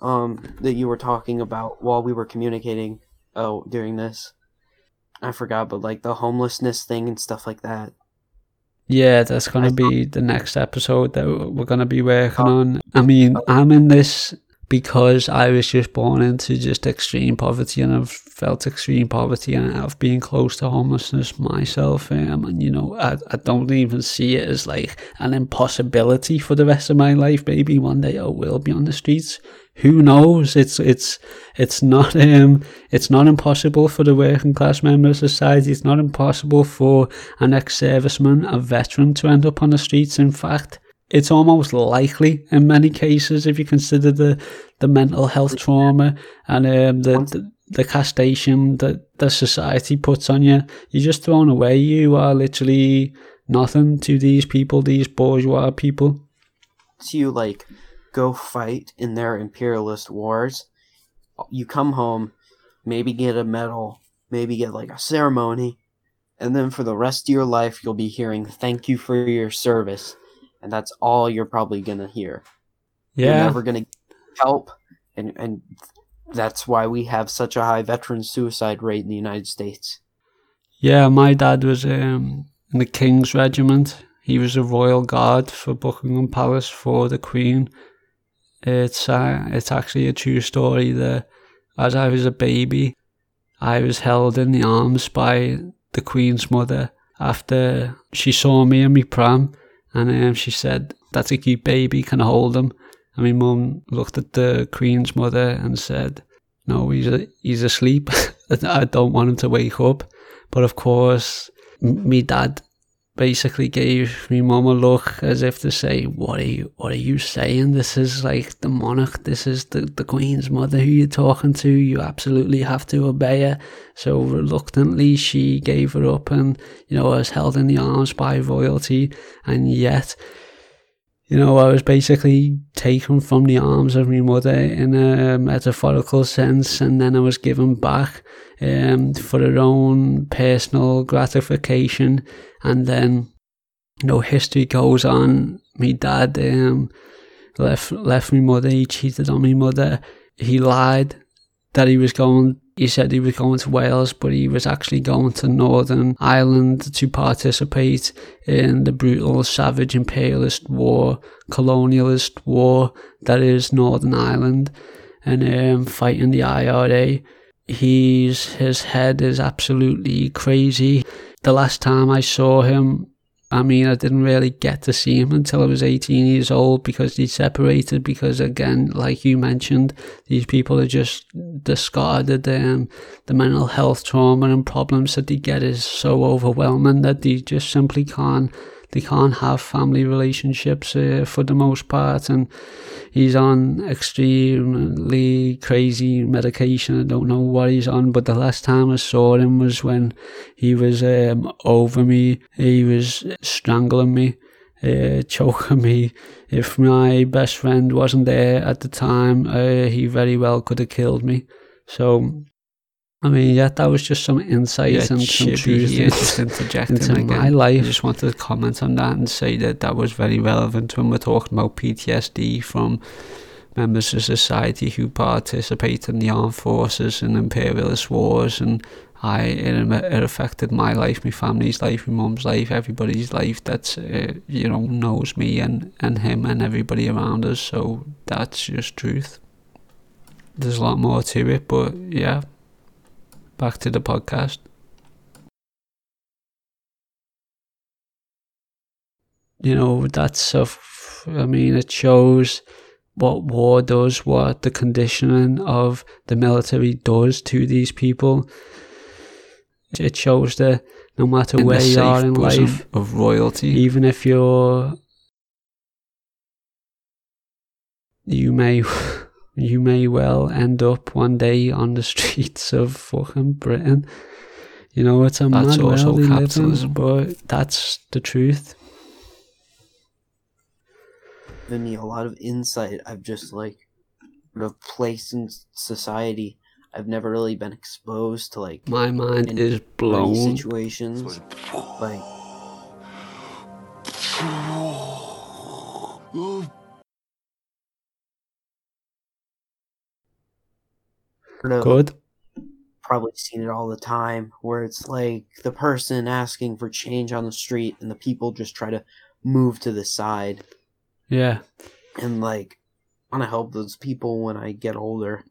Um that you were talking about while we were communicating oh during this. I forgot but like the homelessness thing and stuff like that yeah, that's going to be the next episode that we're going to be working on. I mean, I'm in this because I was just born into just extreme poverty and I've felt extreme poverty and I've been close to homelessness myself. Um, and, you know, I, I don't even see it as like an impossibility for the rest of my life. Maybe one day I will be on the streets who knows? It's it's it's not um it's not impossible for the working class member of society. It's not impossible for an ex-serviceman, a veteran, to end up on the streets. In fact, it's almost likely in many cases if you consider the the mental health trauma and um, the, the the castation that the society puts on you. You're just thrown away. You are literally nothing to these people, these bourgeois people. To you, like go fight in their imperialist wars. You come home, maybe get a medal, maybe get like a ceremony, and then for the rest of your life, you'll be hearing thank you for your service. And that's all you're probably to hear. Yeah. You're never to help. And, and that's why we have such a high veteran suicide rate in the United States. Yeah, my dad was um, in the King's Regiment. He was a royal guard for Buckingham Palace for the Queen it's uh, it's actually a true story that as I was a baby, I was held in the arms by the Queen's mother after she saw me in my pram, and um, she said, "That's a cute baby. Can I hold him?" And my mum looked at the Queen's mother and said, No, he's, a, he's asleep. I don't want him to wake up. But of course, me dad basically gave me mum a look as if to say, "What are you? What are you saying? This is like the monarch. This is the the queen's mother who you're talking to. You absolutely have to obey her." So reluctantly, she gave her up, and you know, I was held in the arms by royalty, and yet. You know, I was basically taken from the arms of my mother in a metaphorical sense, and then I was given back um, for her own personal gratification. And then, you know, history goes on. My dad um, left left my mother. He cheated on my mother. He lied that he was going. He said he was going to Wales, but he was actually going to Northern Ireland to participate in the brutal, savage imperialist war, colonialist war that is Northern Ireland, and um, fighting the IRA. He's his head is absolutely crazy. The last time I saw him, I mean, I didn't really get to see him until I was 18 years old because he separated. Because again, like you mentioned, these people are just discarded. Um, the mental health trauma and problems that they get is so overwhelming that they just simply can't they can't have family relationships uh, for the most part and he's on extremely crazy medication I don't know what he's on but the last time I saw him was when he was um, over me. He was strangling me uh, choking me. If my best friend wasn't there at the time uh, he very well could have killed me. So I mean, yeah, that was just some insights Yeah, and some truth here into, just interjecting into again. my I life. just wanted to comment on that and say that that was very relevant when we're talking about PTSD from members of society who participate in the armed forces and imperialist wars and I it, it affected my life, my family's life, my mum's life, everybody's life that uh, you know knows me and, and him and everybody around us. So that's just truth. There's a lot more to it, but yeah. Back to the podcast. you know, that stuff, I mean, it shows what war does, what the conditioning of the military does to these people. It shows that no matter In where you are in life, of royalty. even if you're, you may, you may well end up one day on the streets of fucking Britain. You know, it's a That's mad also world we live in, capitalism. but that's the truth. given me a lot of insight. I've just like sort of placed in society. I've never really been exposed to like My mind In is these blown. situations. Like Good. probably seen it all the time where it's like the person asking for change on the street and the people just try to move to the side Yeah, and like I want to help those people when I get older. Um,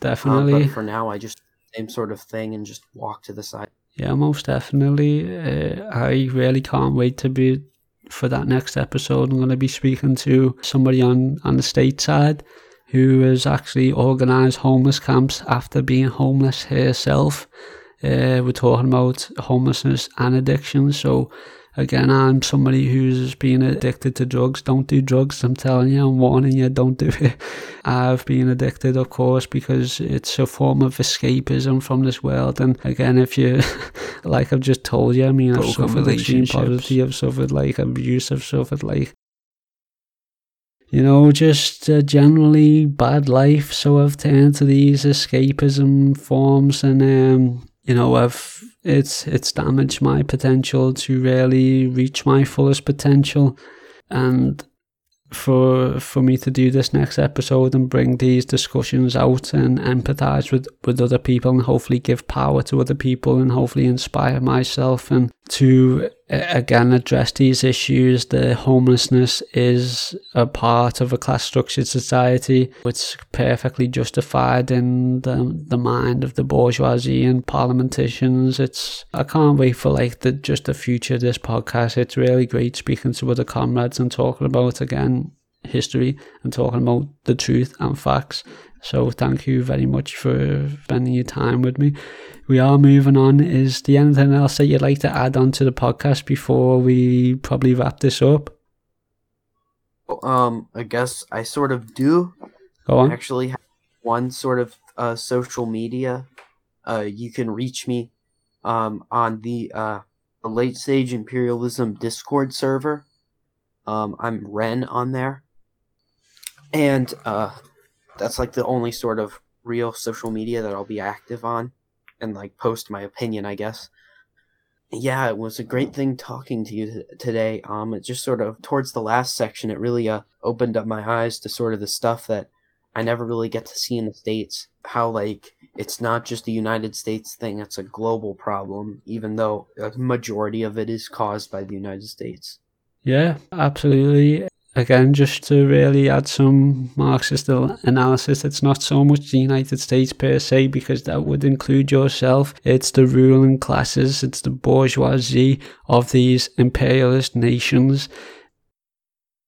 definitely. but for now, I just same sort of thing and just walk to the side. Yeah, most definitely. Uh, I really can't wait to be for that next episode. I'm going to be speaking to somebody on on the state side who has actually organised homeless camps after being homeless herself. Uh, we're talking about homelessness and addiction. So again, I'm somebody who's been addicted to drugs. Don't do drugs. I'm telling you, I'm warning you, don't do it. I've been addicted, of course, because it's a form of escapism from this world. And again, if you, like I've just told you, I mean, I've suffered extreme poverty, I've suffered like abuse, I've suffered like, you know, just a generally bad life. So I've turned to these escapism forms, and um, you know, I've it's it's damaged my potential to really reach my fullest potential, and for for me to do this next episode and bring these discussions out and empathize with with other people and hopefully give power to other people and hopefully inspire myself and to again address these issues. The homelessness is a part of a class structured society. It's perfectly justified in the, the mind of the bourgeoisie and parliamentarians it's i can't wait for like the just the future of this podcast. It's really great speaking to other comrades and talking about again history and talking about the truth and facts. So thank you very much for spending your time with me. We are moving on. Is there anything else that you'd like to add on to the podcast before we probably wrap this up? Um, I guess I sort of do Go on. actually have one sort of uh, social media. Uh, you can reach me um, on the uh, Late Stage Imperialism Discord server. Um, I'm Ren on there, and uh, that's like the only sort of real social media that I'll be active on and like post my opinion, I guess. Yeah, it was a great thing talking to you today. Um, it just sort of towards the last section, it really uh opened up my eyes to sort of the stuff that I never really get to see in the states. How like it's not just a United States thing; it's a global problem, even though a majority of it is caused by the United States. Yeah, absolutely. Again, just to really add some Marxist analysis, it's not so much the United States per se, because that would include yourself. It's the ruling classes, it's the bourgeoisie of these imperialist nations.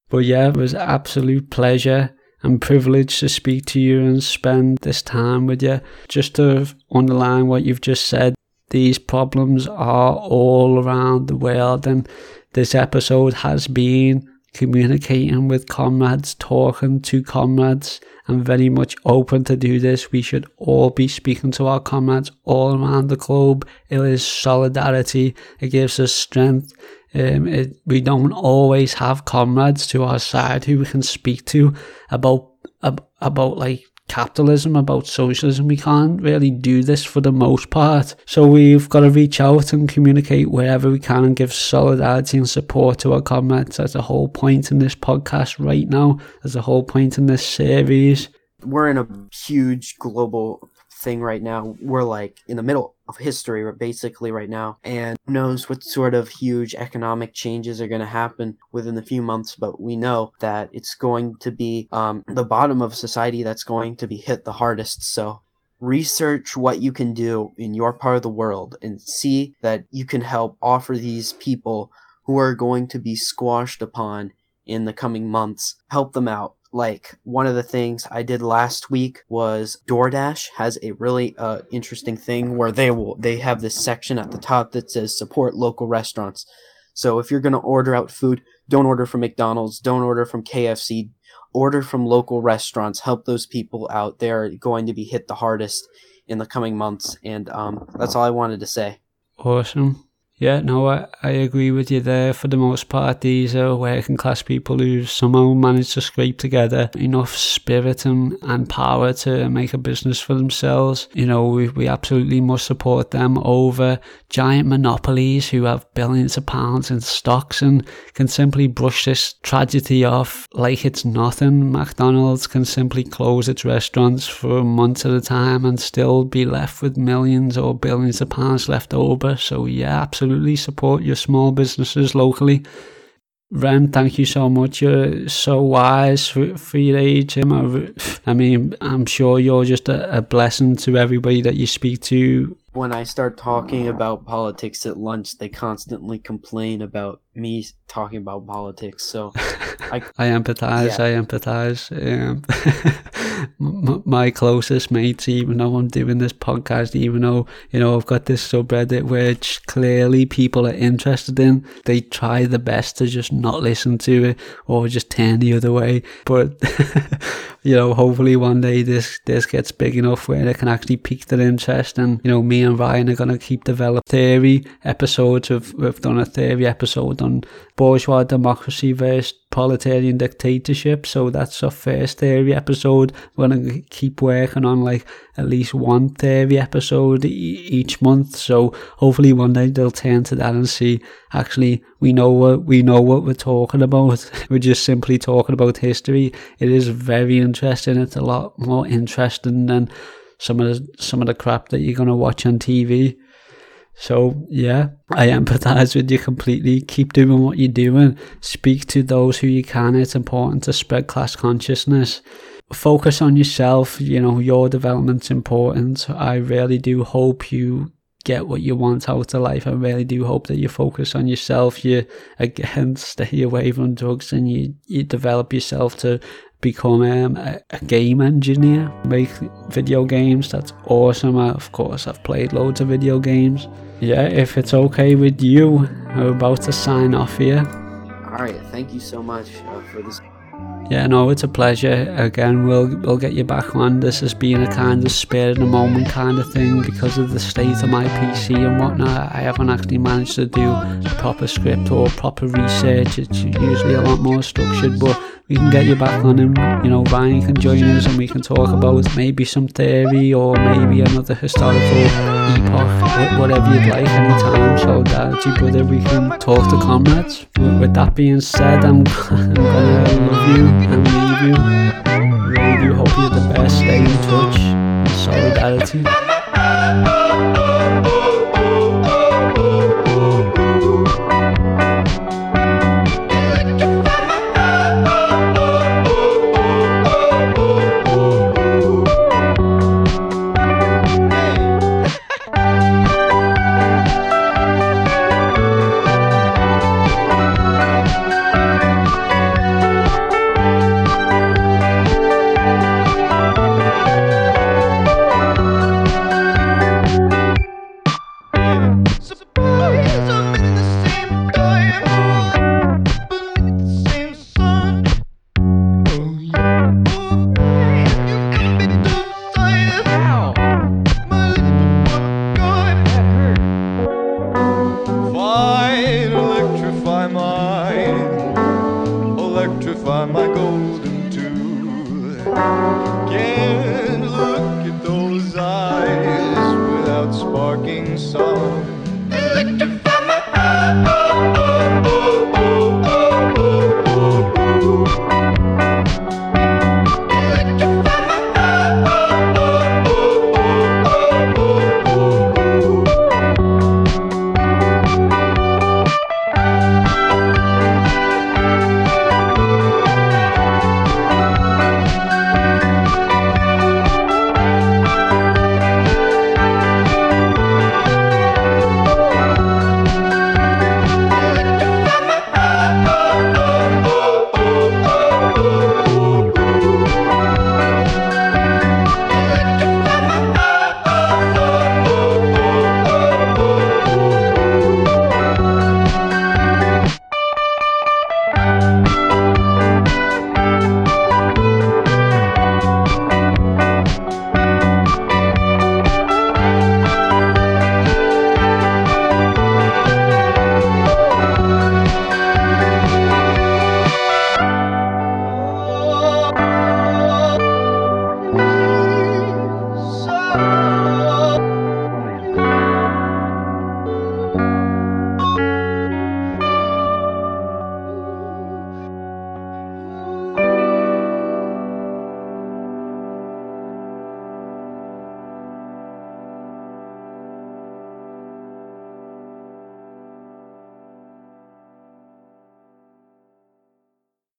But yeah, it was absolute pleasure and privilege to speak to you and spend this time with you. Just to underline what you've just said, these problems are all around the world, and this episode has been communicating with comrades, talking to comrades, and very much open to do this. We should all be speaking to our comrades all around the globe. It is solidarity, it gives us strength. Um, it, we don't always have comrades to our side who we can speak to about about like capitalism, about socialism. We can't really do this for the most part. So we've got to reach out and communicate wherever we can and give solidarity and support to our comrades. That's the whole point in this podcast right now. There's a whole point in this series. We're in a huge global thing right now. We're like in the middle of history basically right now. And who knows what sort of huge economic changes are going to happen within a few months but we know that it's going to be um, the bottom of society that's going to be hit the hardest. So research what you can do in your part of the world and see that you can help offer these people who are going to be squashed upon in the coming months help them out like one of the things I did last week was DoorDash has a really uh, interesting thing where they will they have this section at the top that says support local restaurants. So if you're going to order out food, don't order from McDonald's, don't order from KFC, order from local restaurants. Help those people out. They're going to be hit the hardest in the coming months and um, that's all I wanted to say. Awesome. Yeah, no, I, I agree with you there. For the most part, these are working class people who somehow managed to scrape together enough spirit and, and power to make a business for themselves. You know, we, we absolutely must support them over giant monopolies who have billions of pounds in stocks and can simply brush this tragedy off like it's nothing. McDonald's can simply close its restaurants for months at a time and still be left with millions or billions of pounds left over. So, yeah, absolutely absolutely support your small businesses locally. Ren, thank you so much. You're so wise for, for your age. I mean, I'm sure you're just a, a blessing to everybody that you speak to. When I start talking about politics at lunch, they constantly complain about me talking about politics. So I, I empathize. Yeah. I empathize. Um, my closest mates, even though I'm doing this podcast, even though, you know, I've got this subreddit which clearly people are interested in, they try the best to just not listen to it or just turn the other way. But, you know, hopefully one day this, this gets big enough where it can actually pique their interest. And, you know, me and Ryan are going to keep developing theory episodes. We've, we've done a theory episode on bourgeois democracy versus proletarian dictatorship. So that's our first theory episode. We're going to keep working on like at least one theory episode e- each month. So hopefully one day they'll turn to that and see actually we know what we know what we're talking about. we're just simply talking about history. It is very interesting. It's a lot more interesting than some of the, some of the crap that you're going to watch on TV. So yeah, I empathize with you completely. Keep doing what you're doing. Speak to those who you can. It's important to spread class consciousness. Focus on yourself. You know, your development's important. I really do hope you get what you want out of life. I really do hope that you focus on yourself. You again stay away from drugs and you, you develop yourself to become um, a, a, game engineer, make video games. That's awesome. I, of course, I've played loads of video games. Yeah, if it's okay with you, we're about to sign off here. All right, thank you so much uh, for this yeah, no, it's a pleasure. Again, we'll we'll get you back on. This has been a kind of spare in the moment kind of thing because of the state of my PC and whatnot. I haven't actually managed to do a proper script or proper research. It's usually a lot more structured, but we can get you back on and you know Ryan can join us and we can talk about maybe some theory or maybe another historical epoch, whatever you'd like anytime. So that, brother, we can talk to comrades. With that being said, I'm, I'm gonna love you and leave you. Really do hope you're the best. Stay in touch. Solidarity.